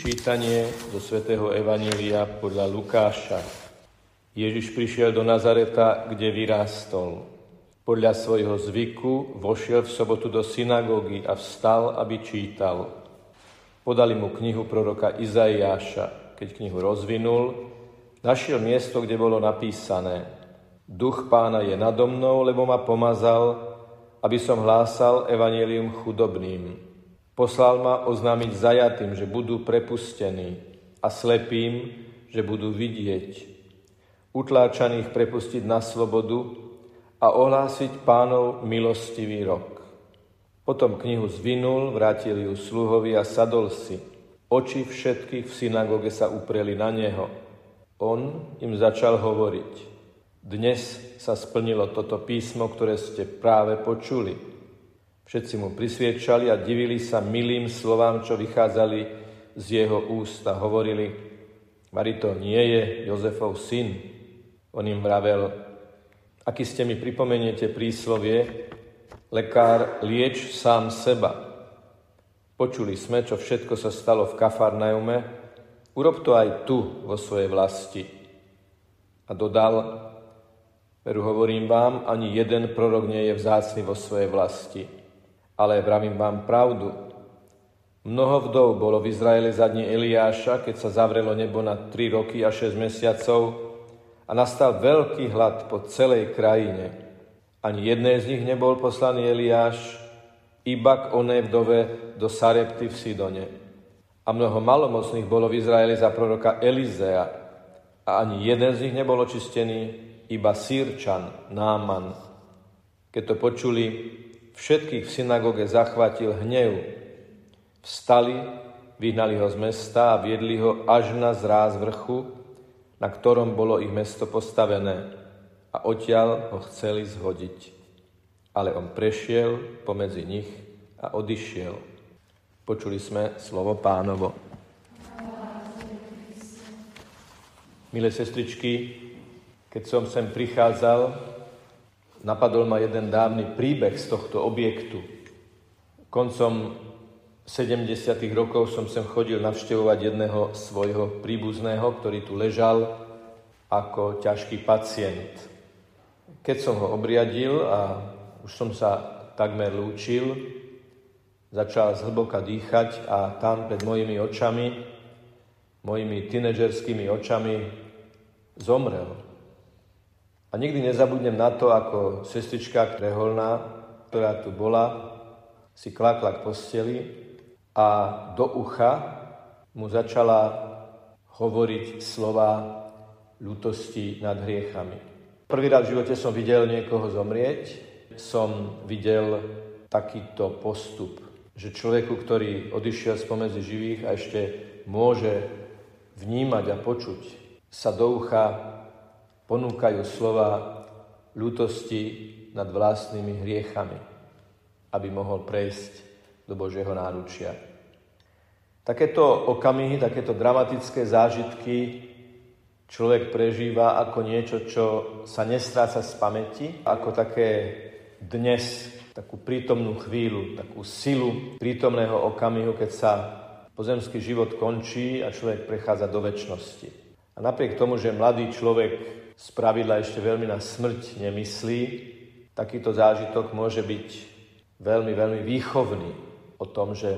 Čítanie zo svätého Evanília podľa Lukáša. Ježiš prišiel do Nazareta, kde vyrástol. Podľa svojho zvyku vošiel v sobotu do synagógy a vstal, aby čítal. Podali mu knihu proroka Izaiáša. Keď knihu rozvinul, našiel miesto, kde bolo napísané Duch pána je nado mnou, lebo ma pomazal, aby som hlásal evanílium chudobným Poslal ma oznámiť zajatým, že budú prepustení a slepým, že budú vidieť. Utláčaných prepustiť na slobodu a ohlásiť pánov milostivý rok. Potom knihu zvinul, vrátil ju sluhovi a sadol si. Oči všetkých v synagóge sa upreli na neho. On im začal hovoriť. Dnes sa splnilo toto písmo, ktoré ste práve počuli. Všetci mu prisviečali a divili sa milým slovám, čo vychádzali z jeho úst a hovorili, Mari to nie je Jozefov syn. On im vravel, aký ste mi pripomeniete príslovie, lekár lieč sám seba. Počuli sme, čo všetko sa stalo v Kafarnaume, urob to aj tu, vo svojej vlasti. A dodal, veru hovorím vám, ani jeden prorok nie je vzácny vo svojej vlasti ale vravím vám pravdu. Mnoho vdov bolo v Izraeli za dní Eliáša, keď sa zavrelo nebo na 3 roky a 6 mesiacov a nastal veľký hlad po celej krajine. Ani jedné z nich nebol poslaný Eliáš, iba k onej vdove do Sarepty v Sidone. A mnoho malomocných bolo v Izraeli za proroka Elizea a ani jeden z nich nebol očistený, iba Sýrčan, Náman. Keď to počuli, Všetkých v synagóge zachvátil hnev. Vstali, vyhnali ho z mesta a viedli ho až na zráz vrchu, na ktorom bolo ich mesto postavené a odtiaľ ho chceli zhodiť. Ale on prešiel pomedzi nich a odišiel. Počuli sme slovo pánovo. Milé sestričky, keď som sem prichádzal, napadol ma jeden dávny príbeh z tohto objektu. Koncom 70. rokov som sem chodil navštevovať jedného svojho príbuzného, ktorý tu ležal ako ťažký pacient. Keď som ho obriadil a už som sa takmer lúčil, začal zhlboka dýchať a tam pred mojimi očami, mojimi tínedžerskými očami zomrel. A nikdy nezabudnem na to, ako sestrička reholná, ktorá tu bola, si klakla k posteli a do ucha mu začala hovoriť slova ľútosti nad hriechami. Prvý raz v živote som videl niekoho zomrieť, som videl takýto postup, že človeku, ktorý odišiel spomedzi živých a ešte môže vnímať a počuť, sa do ucha ponúkajú slova ľútosti nad vlastnými hriechami, aby mohol prejsť do Božieho náručia. Takéto okamihy, takéto dramatické zážitky človek prežíva ako niečo, čo sa nestráca z pamäti, ako také dnes, takú prítomnú chvíľu, takú silu prítomného okamihu, keď sa pozemský život končí a človek prechádza do väčšnosti. A napriek tomu, že mladý človek spravidla ešte veľmi na smrť nemyslí, takýto zážitok môže byť veľmi, veľmi výchovný o tom, že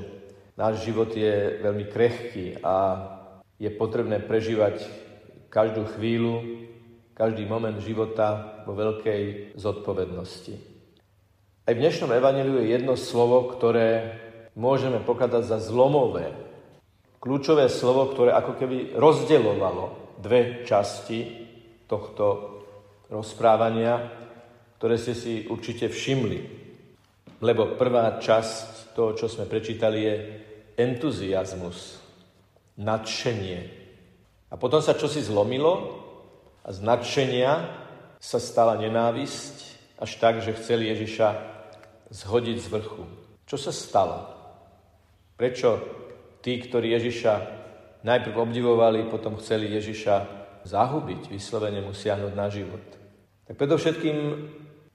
náš život je veľmi krehký a je potrebné prežívať každú chvíľu, každý moment života vo veľkej zodpovednosti. Aj v dnešnom evaneliu je jedno slovo, ktoré môžeme pokladať za zlomové. Kľúčové slovo, ktoré ako keby rozdeľovalo dve časti tohto rozprávania, ktoré ste si určite všimli. Lebo prvá časť toho, čo sme prečítali, je entuziasmus, nadšenie. A potom sa čosi zlomilo a z nadšenia sa stala nenávisť až tak, že chceli Ježiša zhodiť z vrchu. Čo sa stalo? Prečo tí, ktorí Ježiša najprv obdivovali, potom chceli Ježiša zahubiť, vyslovene mu siahnuť na život. Tak predovšetkým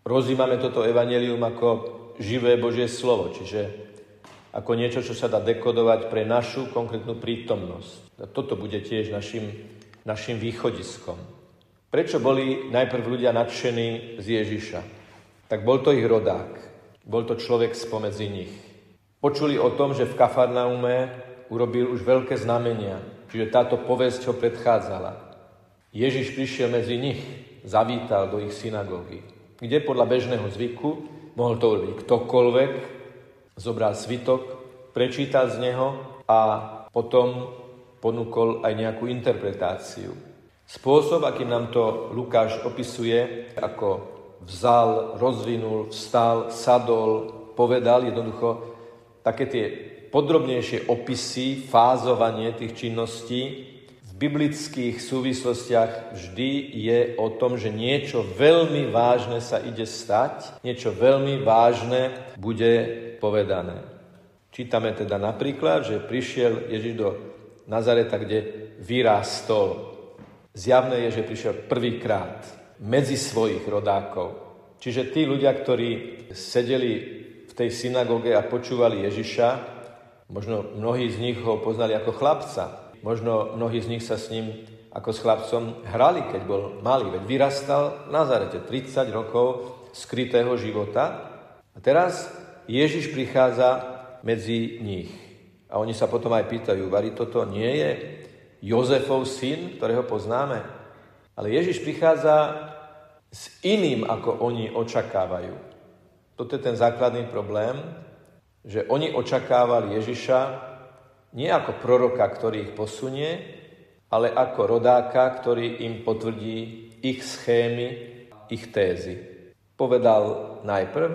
rozímame toto evanelium ako živé Božie slovo, čiže ako niečo, čo sa dá dekodovať pre našu konkrétnu prítomnosť. A toto bude tiež našim, našim východiskom. Prečo boli najprv ľudia nadšení z Ježiša? Tak bol to ich rodák. Bol to človek spomedzi nich. Počuli o tom, že v Kafarnaume urobil už veľké znamenia, čiže táto povesť ho predchádzala. Ježiš prišiel medzi nich, zavítal do ich synagógy, kde podľa bežného zvyku mohol to urobiť ktokoľvek, zobral svitok, prečítal z neho a potom ponúkol aj nejakú interpretáciu. Spôsob, akým nám to Lukáš opisuje, ako vzal, rozvinul, vstal, sadol, povedal, jednoducho také tie podrobnejšie opisy, fázovanie tých činností biblických súvislostiach vždy je o tom, že niečo veľmi vážne sa ide stať, niečo veľmi vážne bude povedané. Čítame teda napríklad, že prišiel Ježiš do Nazareta, kde vyrástol. Zjavné je, že prišiel prvýkrát medzi svojich rodákov. Čiže tí ľudia, ktorí sedeli v tej synagóge a počúvali Ježiša, možno mnohí z nich ho poznali ako chlapca, Možno mnohí z nich sa s ním ako s chlapcom hrali, keď bol malý. Veď vyrastal v Nazarete 30 rokov skrytého života. A teraz Ježiš prichádza medzi nich. A oni sa potom aj pýtajú, Vary, toto nie je Jozefov syn, ktorého poznáme? Ale Ježiš prichádza s iným, ako oni očakávajú. Toto je ten základný problém, že oni očakávali Ježiša nie ako proroka, ktorý ich posunie, ale ako rodáka, ktorý im potvrdí ich schémy, ich tézy. Povedal najprv,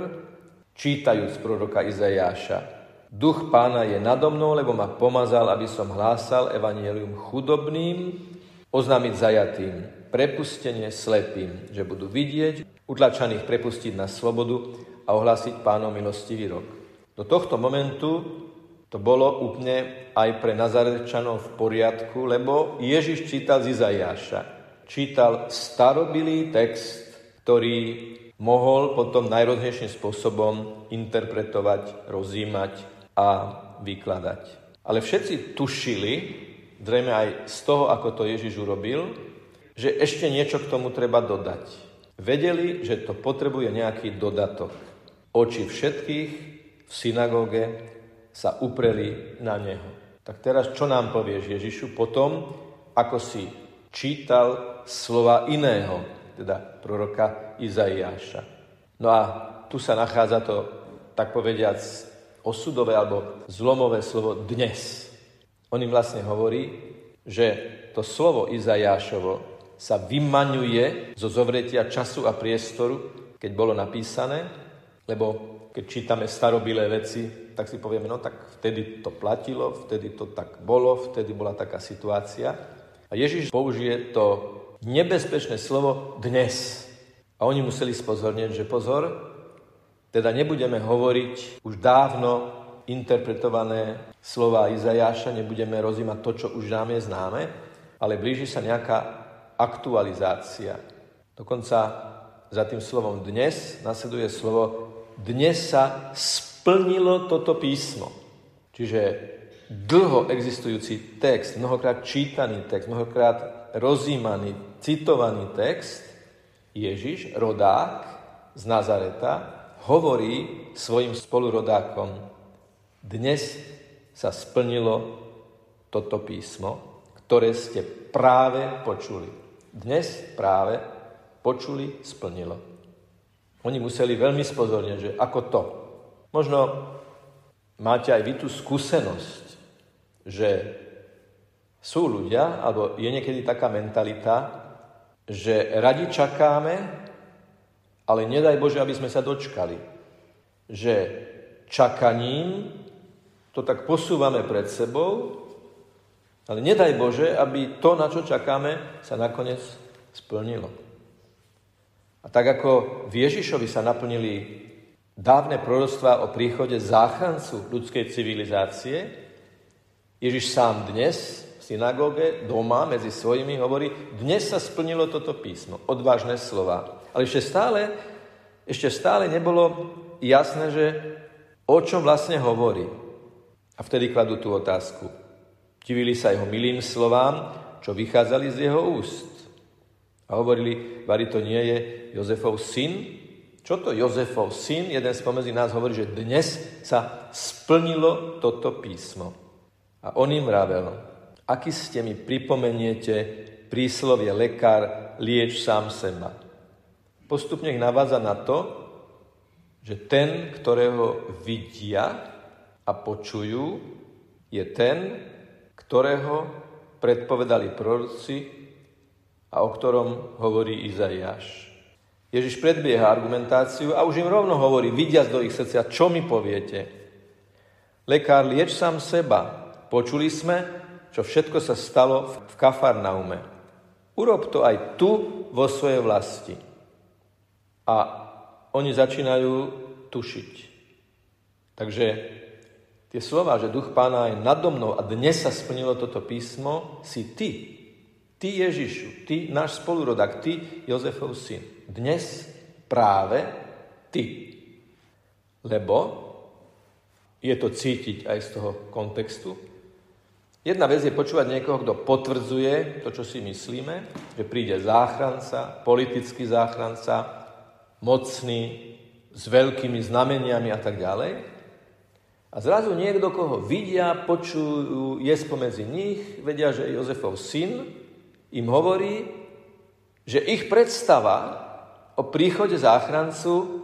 čítajúc proroka Izajáša, Duch pána je nado mnou, lebo ma pomazal, aby som hlásal evanielium chudobným, oznámiť zajatým, prepustenie slepým, že budú vidieť, utlačaných prepustiť na slobodu a ohlásiť pánov milostivý rok. Do tohto momentu to bolo úplne aj pre Nazarečanov v poriadku, lebo Ježiš čítal z Izajáša. Čítal starobilý text, ktorý mohol potom najrôznejším spôsobom interpretovať, rozímať a vykladať. Ale všetci tušili, zrejme aj z toho, ako to Ježiš urobil, že ešte niečo k tomu treba dodať. Vedeli, že to potrebuje nejaký dodatok. Oči všetkých v synagóge sa upreli na Neho. Tak teraz čo nám povieš Ježišu potom, ako si čítal slova iného, teda proroka Izaiáša. No a tu sa nachádza to, tak povediac, osudové alebo zlomové slovo dnes. On im vlastne hovorí, že to slovo Izajášovo sa vymaňuje zo zovretia času a priestoru, keď bolo napísané, lebo keď čítame starobilé veci, tak si povieme, no tak vtedy to platilo, vtedy to tak bolo, vtedy bola taká situácia. A Ježiš použije to nebezpečné slovo dnes. A oni museli spozornieť, že pozor, teda nebudeme hovoriť už dávno interpretované slova Izajáša, nebudeme rozímať to, čo už nám je známe, ale blíži sa nejaká aktualizácia. Dokonca za tým slovom dnes nasleduje slovo dnes sa splnilo toto písmo. Čiže dlho existujúci text, mnohokrát čítaný text, mnohokrát rozímaný, citovaný text, Ježiš, rodák z Nazareta, hovorí svojim spolurodákom, dnes sa splnilo toto písmo, ktoré ste práve počuli. Dnes práve počuli, splnilo. Oni museli veľmi spozorniť, že ako to. Možno máte aj vy tú skúsenosť, že sú ľudia, alebo je niekedy taká mentalita, že radi čakáme, ale nedaj Bože, aby sme sa dočkali. Že čakaním to tak posúvame pred sebou, ale nedaj Bože, aby to, na čo čakáme, sa nakoniec splnilo. A tak ako v Ježišovi sa naplnili dávne proroctvá o príchode záchrancu ľudskej civilizácie, Ježiš sám dnes v synagóge, doma, medzi svojimi hovorí, dnes sa splnilo toto písmo, odvážne slova. Ale ešte stále, ešte stále nebolo jasné, že o čom vlastne hovorí. A vtedy kladú tú otázku. Divili sa jeho milým slovám, čo vychádzali z jeho úst. A hovorili, Vary to nie je Jozefov syn? Čo to Jozefov syn? Jeden spomedzi nás hovorí, že dnes sa splnilo toto písmo. A on im vravel, aký ste mi pripomeniete príslovie lekár, lieč sám seba. Postupne ich navádza na to, že ten, ktorého vidia a počujú, je ten, ktorého predpovedali proroci a o ktorom hovorí Izaiáš. Ježiš predbieha argumentáciu a už im rovno hovorí, vidiac do ich srdcia, čo mi poviete. Lekár, lieč sám seba. Počuli sme, čo všetko sa stalo v Kafarnaume. Urob to aj tu vo svojej vlasti. A oni začínajú tušiť. Takže tie slova, že duch pána je nado mnou a dnes sa splnilo toto písmo, si ty, Ty Ježišu, ty náš spolurodak, ty Jozefov syn. Dnes práve ty. Lebo je to cítiť aj z toho kontextu. Jedna vec je počúvať niekoho, kto potvrdzuje to, čo si myslíme, že príde záchranca, politický záchranca, mocný, s veľkými znameniami a tak ďalej. A zrazu niekto, koho vidia, počujú, je spomedzi nich, vedia, že je Jozefov syn, im hovorí, že ich predstava o príchode záchrancu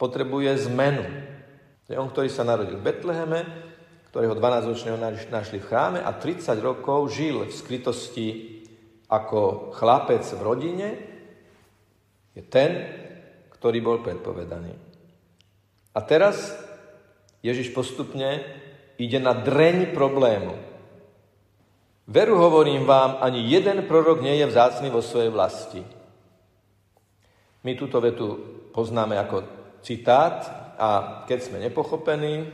potrebuje zmenu. To je on, ktorý sa narodil v Betleheme, ktorého 12-ročného našli v chráme a 30 rokov žil v skrytosti ako chlapec v rodine, je ten, ktorý bol predpovedaný. A teraz Ježiš postupne ide na dreň problému. Veru hovorím vám, ani jeden prorok nie je vzácný vo svojej vlasti. My túto vetu poznáme ako citát a keď sme nepochopení,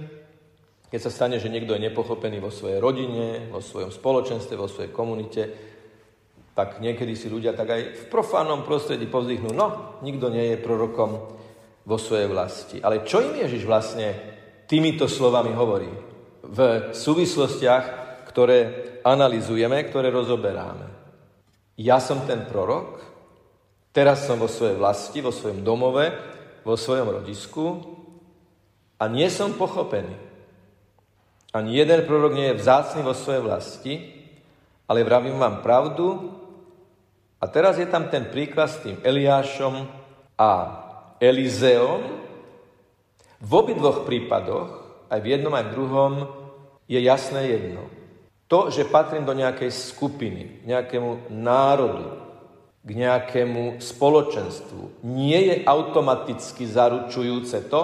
keď sa stane, že niekto je nepochopený vo svojej rodine, vo svojom spoločenstve, vo svojej komunite, tak niekedy si ľudia tak aj v profánnom prostredí povzdychnú, no, nikto nie je prorokom vo svojej vlasti. Ale čo im Ježiš vlastne týmito slovami hovorí? V súvislostiach, ktoré analizujeme, ktoré rozoberáme. Ja som ten prorok, teraz som vo svojej vlasti, vo svojom domove, vo svojom rodisku a nie som pochopený. Ani jeden prorok nie je vzácný vo svojej vlasti, ale vravím vám pravdu. A teraz je tam ten príklad s tým Eliášom a Elizeom. V obidvoch prípadoch, aj v jednom, aj v druhom, je jasné jedno. To, že patrím do nejakej skupiny, nejakému národu, k nejakému spoločenstvu, nie je automaticky zaručujúce to,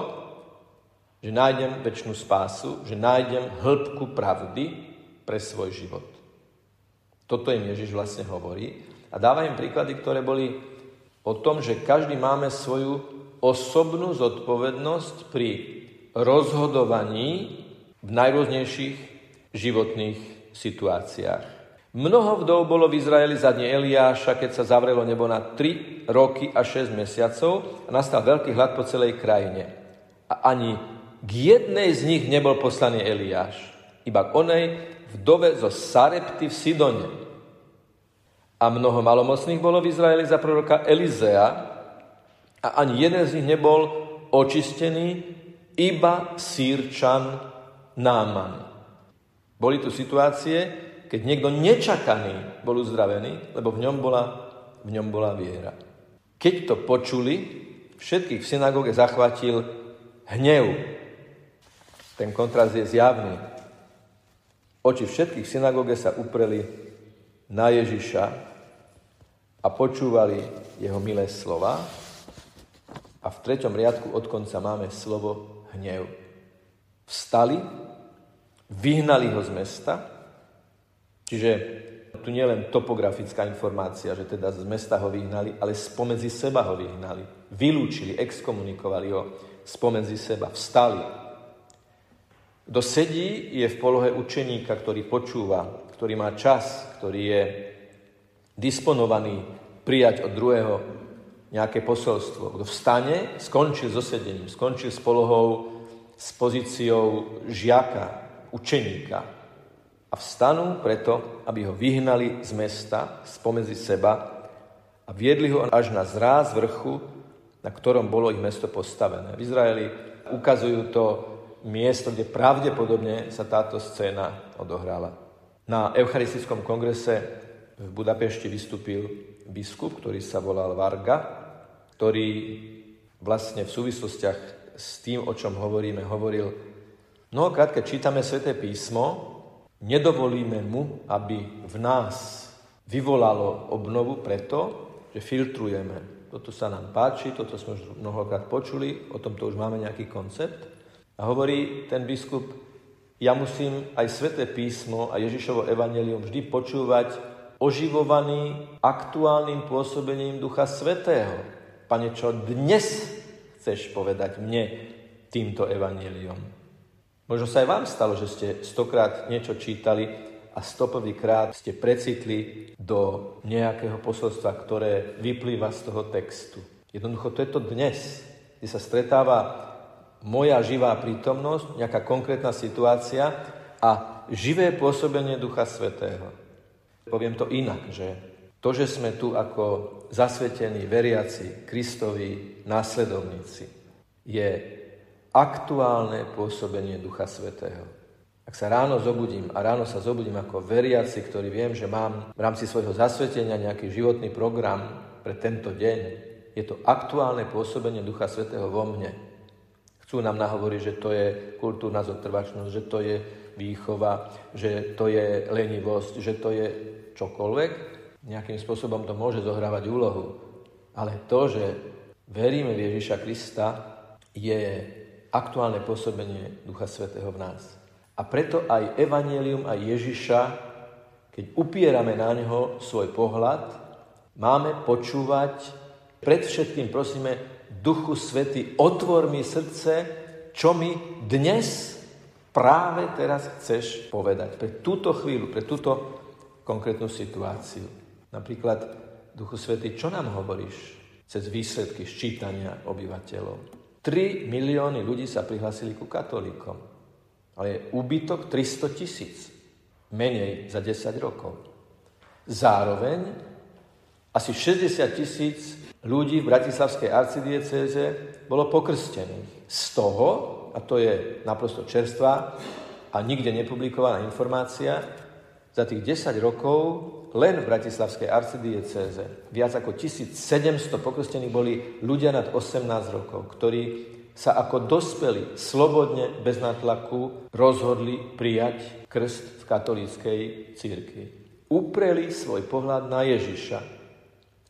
že nájdem väčšinu spásu, že nájdem hĺbku pravdy pre svoj život. Toto im Ježiš vlastne hovorí. A dáva im príklady, ktoré boli o tom, že každý máme svoju osobnú zodpovednosť pri rozhodovaní v najrôznejších životných situáciách. Mnoho vdov bolo v Izraeli za dne Eliáša, keď sa zavrelo nebo na 3 roky a 6 mesiacov a nastal veľký hlad po celej krajine. A ani k jednej z nich nebol poslaný Eliáš, iba k onej vdove zo Sarepty v Sidone. A mnoho malomocných bolo v Izraeli za proroka Elizea a ani jeden z nich nebol očistený, iba sírčan Náman. Boli tu situácie, keď niekto nečakaný bol uzdravený, lebo v ňom bola, v ňom bola viera. Keď to počuli, všetkých v synagóge zachvatil hnev. Ten kontrast je zjavný. Oči všetkých v synagóge sa upreli na Ježiša a počúvali jeho milé slova. A v treťom riadku od konca máme slovo hnev. Vstali Vyhnali ho z mesta, čiže tu nie len topografická informácia, že teda z mesta ho vyhnali, ale spomedzi seba ho vyhnali. Vylúčili, exkomunikovali ho spomedzi seba, vstali. Kto sedí, je v polohe učeníka, ktorý počúva, ktorý má čas, ktorý je disponovaný prijať od druhého nejaké posolstvo. Kto vstane, skončil so sedením, skončil s polohou, s pozíciou žiaka, učeníka. A vstanú preto, aby ho vyhnali z mesta, spomedzi seba a viedli ho až na zráz vrchu, na ktorom bolo ich mesto postavené. V Izraeli ukazujú to miesto, kde pravdepodobne sa táto scéna odohrala. Na Eucharistickom kongrese v Budapešti vystúpil biskup, ktorý sa volal Varga, ktorý vlastne v súvislostiach s tým, o čom hovoríme, hovoril, mnohokrát, keď čítame sväté písmo, nedovolíme mu, aby v nás vyvolalo obnovu preto, že filtrujeme. Toto sa nám páči, toto sme už mnohokrát počuli, o tomto už máme nejaký koncept. A hovorí ten biskup, ja musím aj sväté písmo a Ježišovo evanelium vždy počúvať oživovaný aktuálnym pôsobením Ducha Svetého. Pane, čo dnes chceš povedať mne týmto evaníliom? Možno sa aj vám stalo, že ste stokrát niečo čítali a stopovýkrát ste precitli do nejakého posolstva, ktoré vyplýva z toho textu. Jednoducho to je to dnes, kde sa stretáva moja živá prítomnosť, nejaká konkrétna situácia a živé pôsobenie Ducha Svetého. Poviem to inak, že to, že sme tu ako zasvetení, veriaci, Kristovi, následovníci, je aktuálne pôsobenie Ducha Svetého. Ak sa ráno zobudím a ráno sa zobudím ako veriaci, ktorý viem, že mám v rámci svojho zasvetenia nejaký životný program pre tento deň, je to aktuálne pôsobenie Ducha Svetého vo mne. Chcú nám nahovoriť, že to je kultúrna zotrvačnosť, že to je výchova, že to je lenivosť, že to je čokoľvek, nejakým spôsobom to môže zohrávať úlohu. Ale to, že veríme v Ježiša Krista, je aktuálne pôsobenie Ducha Svetého v nás. A preto aj Evangelium a Ježiša, keď upierame na neho svoj pohľad, máme počúvať, predvšetkým prosíme, Duchu Svety, otvor mi srdce, čo mi dnes práve teraz chceš povedať. Pre túto chvíľu, pre túto konkrétnu situáciu. Napríklad, Duchu Svety, čo nám hovoríš cez výsledky ščítania obyvateľov? 3 milióny ľudí sa prihlásili ku katolíkom, ale je úbytok 300 tisíc, menej za 10 rokov. Zároveň asi 60 tisíc ľudí v Bratislavskej arcidiecéze bolo pokrstených. Z toho, a to je naprosto čerstvá a nikde nepublikovaná informácia, za tých 10 rokov len v Bratislavskej arcidiecéze viac ako 1700 pokrstených boli ľudia nad 18 rokov, ktorí sa ako dospeli slobodne, bez nátlaku rozhodli prijať krst v katolíckej církvi. Upreli svoj pohľad na Ježiša,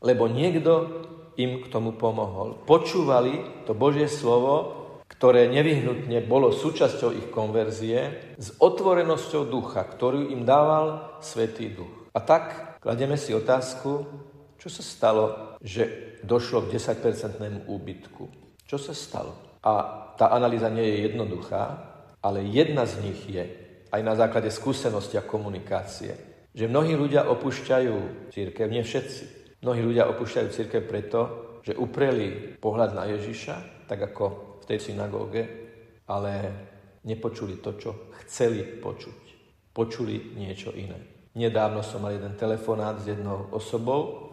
lebo niekto im k tomu pomohol. Počúvali to Božie slovo ktoré nevyhnutne bolo súčasťou ich konverzie, s otvorenosťou ducha, ktorú im dával Svetý duch. A tak klademe si otázku, čo sa stalo, že došlo k 10-percentnému úbytku. Čo sa stalo? A tá analýza nie je jednoduchá, ale jedna z nich je, aj na základe skúsenosti a komunikácie, že mnohí ľudia opúšťajú církev, nie všetci. Mnohí ľudia opúšťajú církev preto, že upreli pohľad na Ježiša, tak ako v tej synagóge, ale nepočuli to, čo chceli počuť. Počuli niečo iné. Nedávno som mal jeden telefonát s jednou osobou,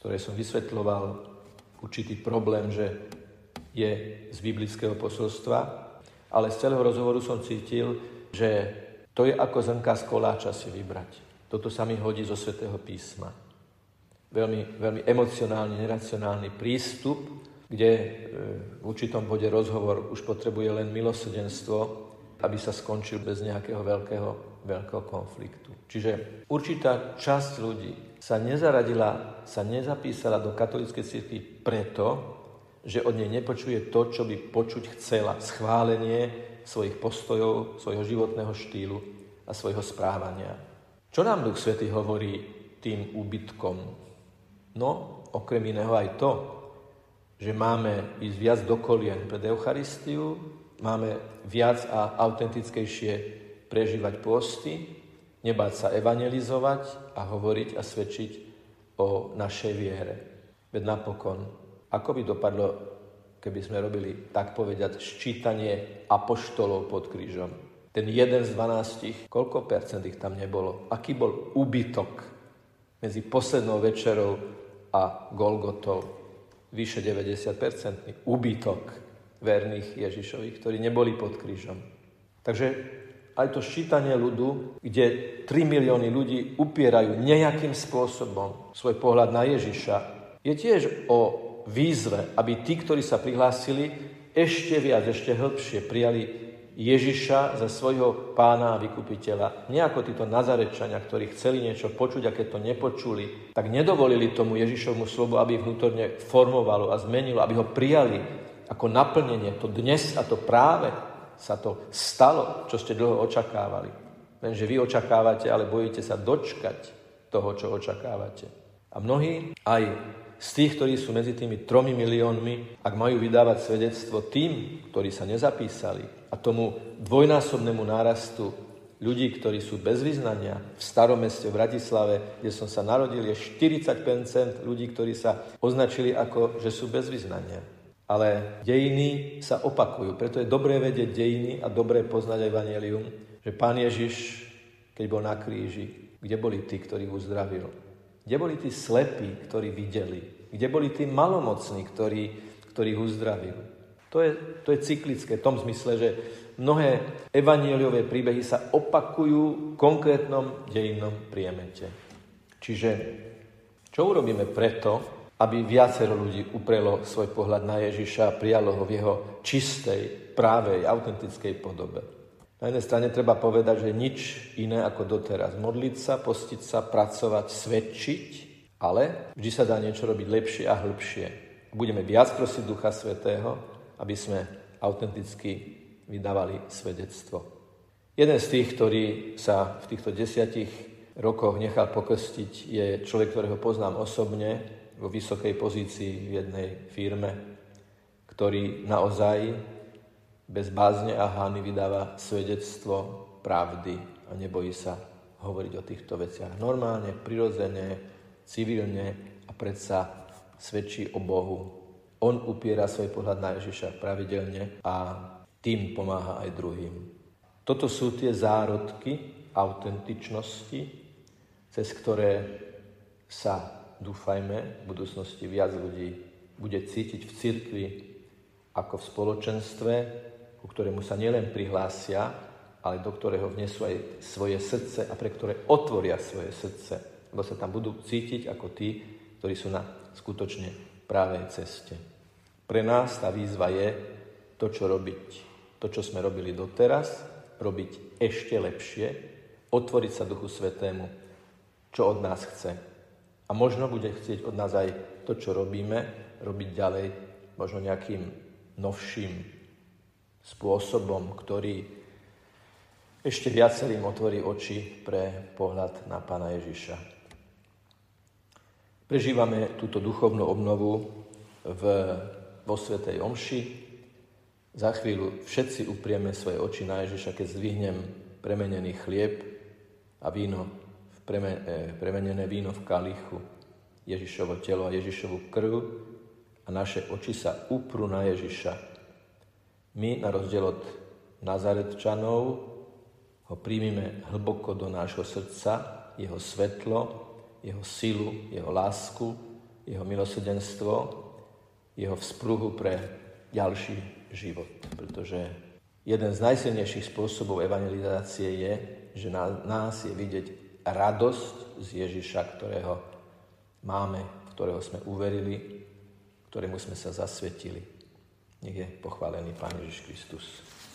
ktorej som vysvetľoval určitý problém, že je z biblického posolstva, ale z celého rozhovoru som cítil, že to je ako zrnka z koláča si vybrať. Toto sa mi hodí zo svätého písma. Veľmi, veľmi emocionálny, neracionálny prístup, kde e, v určitom bode rozhovor už potrebuje len milosrdenstvo, aby sa skončil bez nejakého veľkého, veľkého konfliktu. Čiže určitá časť ľudí sa nezaradila, sa nezapísala do katolíckej cirkvi preto, že od nej nepočuje to, čo by počuť chcela. Schválenie svojich postojov, svojho životného štýlu a svojho správania. Čo nám Duch Svety hovorí tým úbytkom? No, okrem iného aj to, že máme ísť viac do kolien pred Eucharistiu, máme viac a autentickejšie prežívať posty, nebáť sa evangelizovať a hovoriť a svedčiť o našej viere. Veď napokon, ako by dopadlo, keby sme robili, tak povediať, ščítanie apoštolov pod krížom. ten jeden z dvanástich, koľko percent ich tam nebolo? Aký bol úbytok medzi poslednou večerou a Golgotou? Vyše 90-percentný úbytok verných Ježišových, ktorí neboli pod krížom. Takže aj to ščítanie ľudu, kde 3 milióny ľudí upierajú nejakým spôsobom svoj pohľad na Ježiša, je tiež o výzve, aby tí, ktorí sa prihlásili, ešte viac, ešte hĺbšie prijali Ježiša za svojho pána a vykupiteľa. Nie ako títo nazarečania, ktorí chceli niečo počuť a keď to nepočuli, tak nedovolili tomu Ježišovmu slovu, aby vnútorne formovalo a zmenilo, aby ho prijali ako naplnenie. To dnes a to práve sa to stalo, čo ste dlho očakávali. Lenže vy očakávate, ale bojíte sa dočkať toho, čo očakávate. A mnohí aj z tých, ktorí sú medzi tými tromi miliónmi, ak majú vydávať svedectvo tým, ktorí sa nezapísali a tomu dvojnásobnému nárastu ľudí, ktorí sú bez vyznania v starom meste v Bratislave, kde som sa narodil, je 40% ľudí, ktorí sa označili ako, že sú bez vyznania. Ale dejiny sa opakujú, preto je dobré vedieť dejiny a dobré poznať Evangelium, že Pán Ježiš, keď bol na kríži, kde boli tí, ktorých uzdravil? Kde boli tí slepí, ktorí videli? Kde boli tí malomocní, ktorí, ktorých uzdravil? To je, to je cyklické v tom zmysle, že mnohé evanieliové príbehy sa opakujú v konkrétnom dejinnom priemete. Čiže čo urobíme preto, aby viacero ľudí uprelo svoj pohľad na Ježiša a prijalo ho v jeho čistej, právej, autentickej podobe? Na jednej strane treba povedať, že nič iné ako doteraz. Modliť sa, postiť sa, pracovať, svedčiť, ale vždy sa dá niečo robiť lepšie a hĺbšie. Budeme viac prosiť Ducha Svetého, aby sme autenticky vydávali svedectvo. Jeden z tých, ktorý sa v týchto desiatich rokoch nechal pokrstiť, je človek, ktorého poznám osobne, vo vysokej pozícii v jednej firme, ktorý naozaj bez bázne a hány vydáva svedectvo pravdy a nebojí sa hovoriť o týchto veciach normálne, prirodzene, civilne a predsa svedčí o Bohu. On upiera svoj pohľad na Ježiša pravidelne a tým pomáha aj druhým. Toto sú tie zárodky autentičnosti, cez ktoré sa, dúfajme, v budúcnosti viac ľudí bude cítiť v cirkvi ako v spoločenstve, ku ktorému sa nielen prihlásia, ale do ktorého vnesú aj svoje srdce a pre ktoré otvoria svoje srdce, lebo sa tam budú cítiť ako tí, ktorí sú na skutočne právej ceste. Pre nás tá výzva je to, čo robiť. To, čo sme robili doteraz, robiť ešte lepšie, otvoriť sa Duchu Svetému, čo od nás chce. A možno bude chcieť od nás aj to, čo robíme, robiť ďalej, možno nejakým novším spôsobom, ktorý ešte viacerým otvorí oči pre pohľad na Pána Ježiša. Prežívame túto duchovnú obnovu v, vo Svetej Omši. Za chvíľu všetci uprieme svoje oči na Ježiša, keď zdvihnem premenený chlieb a víno, premenené víno v kalichu, Ježišovo telo a Ježišovu krv a naše oči sa uprú na Ježiša, my, na rozdiel od Nazaretčanov, ho príjmime hlboko do nášho srdca, jeho svetlo, jeho silu, jeho lásku, jeho milosrdenstvo, jeho vzpruhu pre ďalší život. Pretože jeden z najsilnejších spôsobov evangelizácie je, že na nás je vidieť radosť z Ježiša, ktorého máme, ktorého sme uverili, ktorému sme sa zasvetili. Nech je pochválený Pán Ježiš Kristus.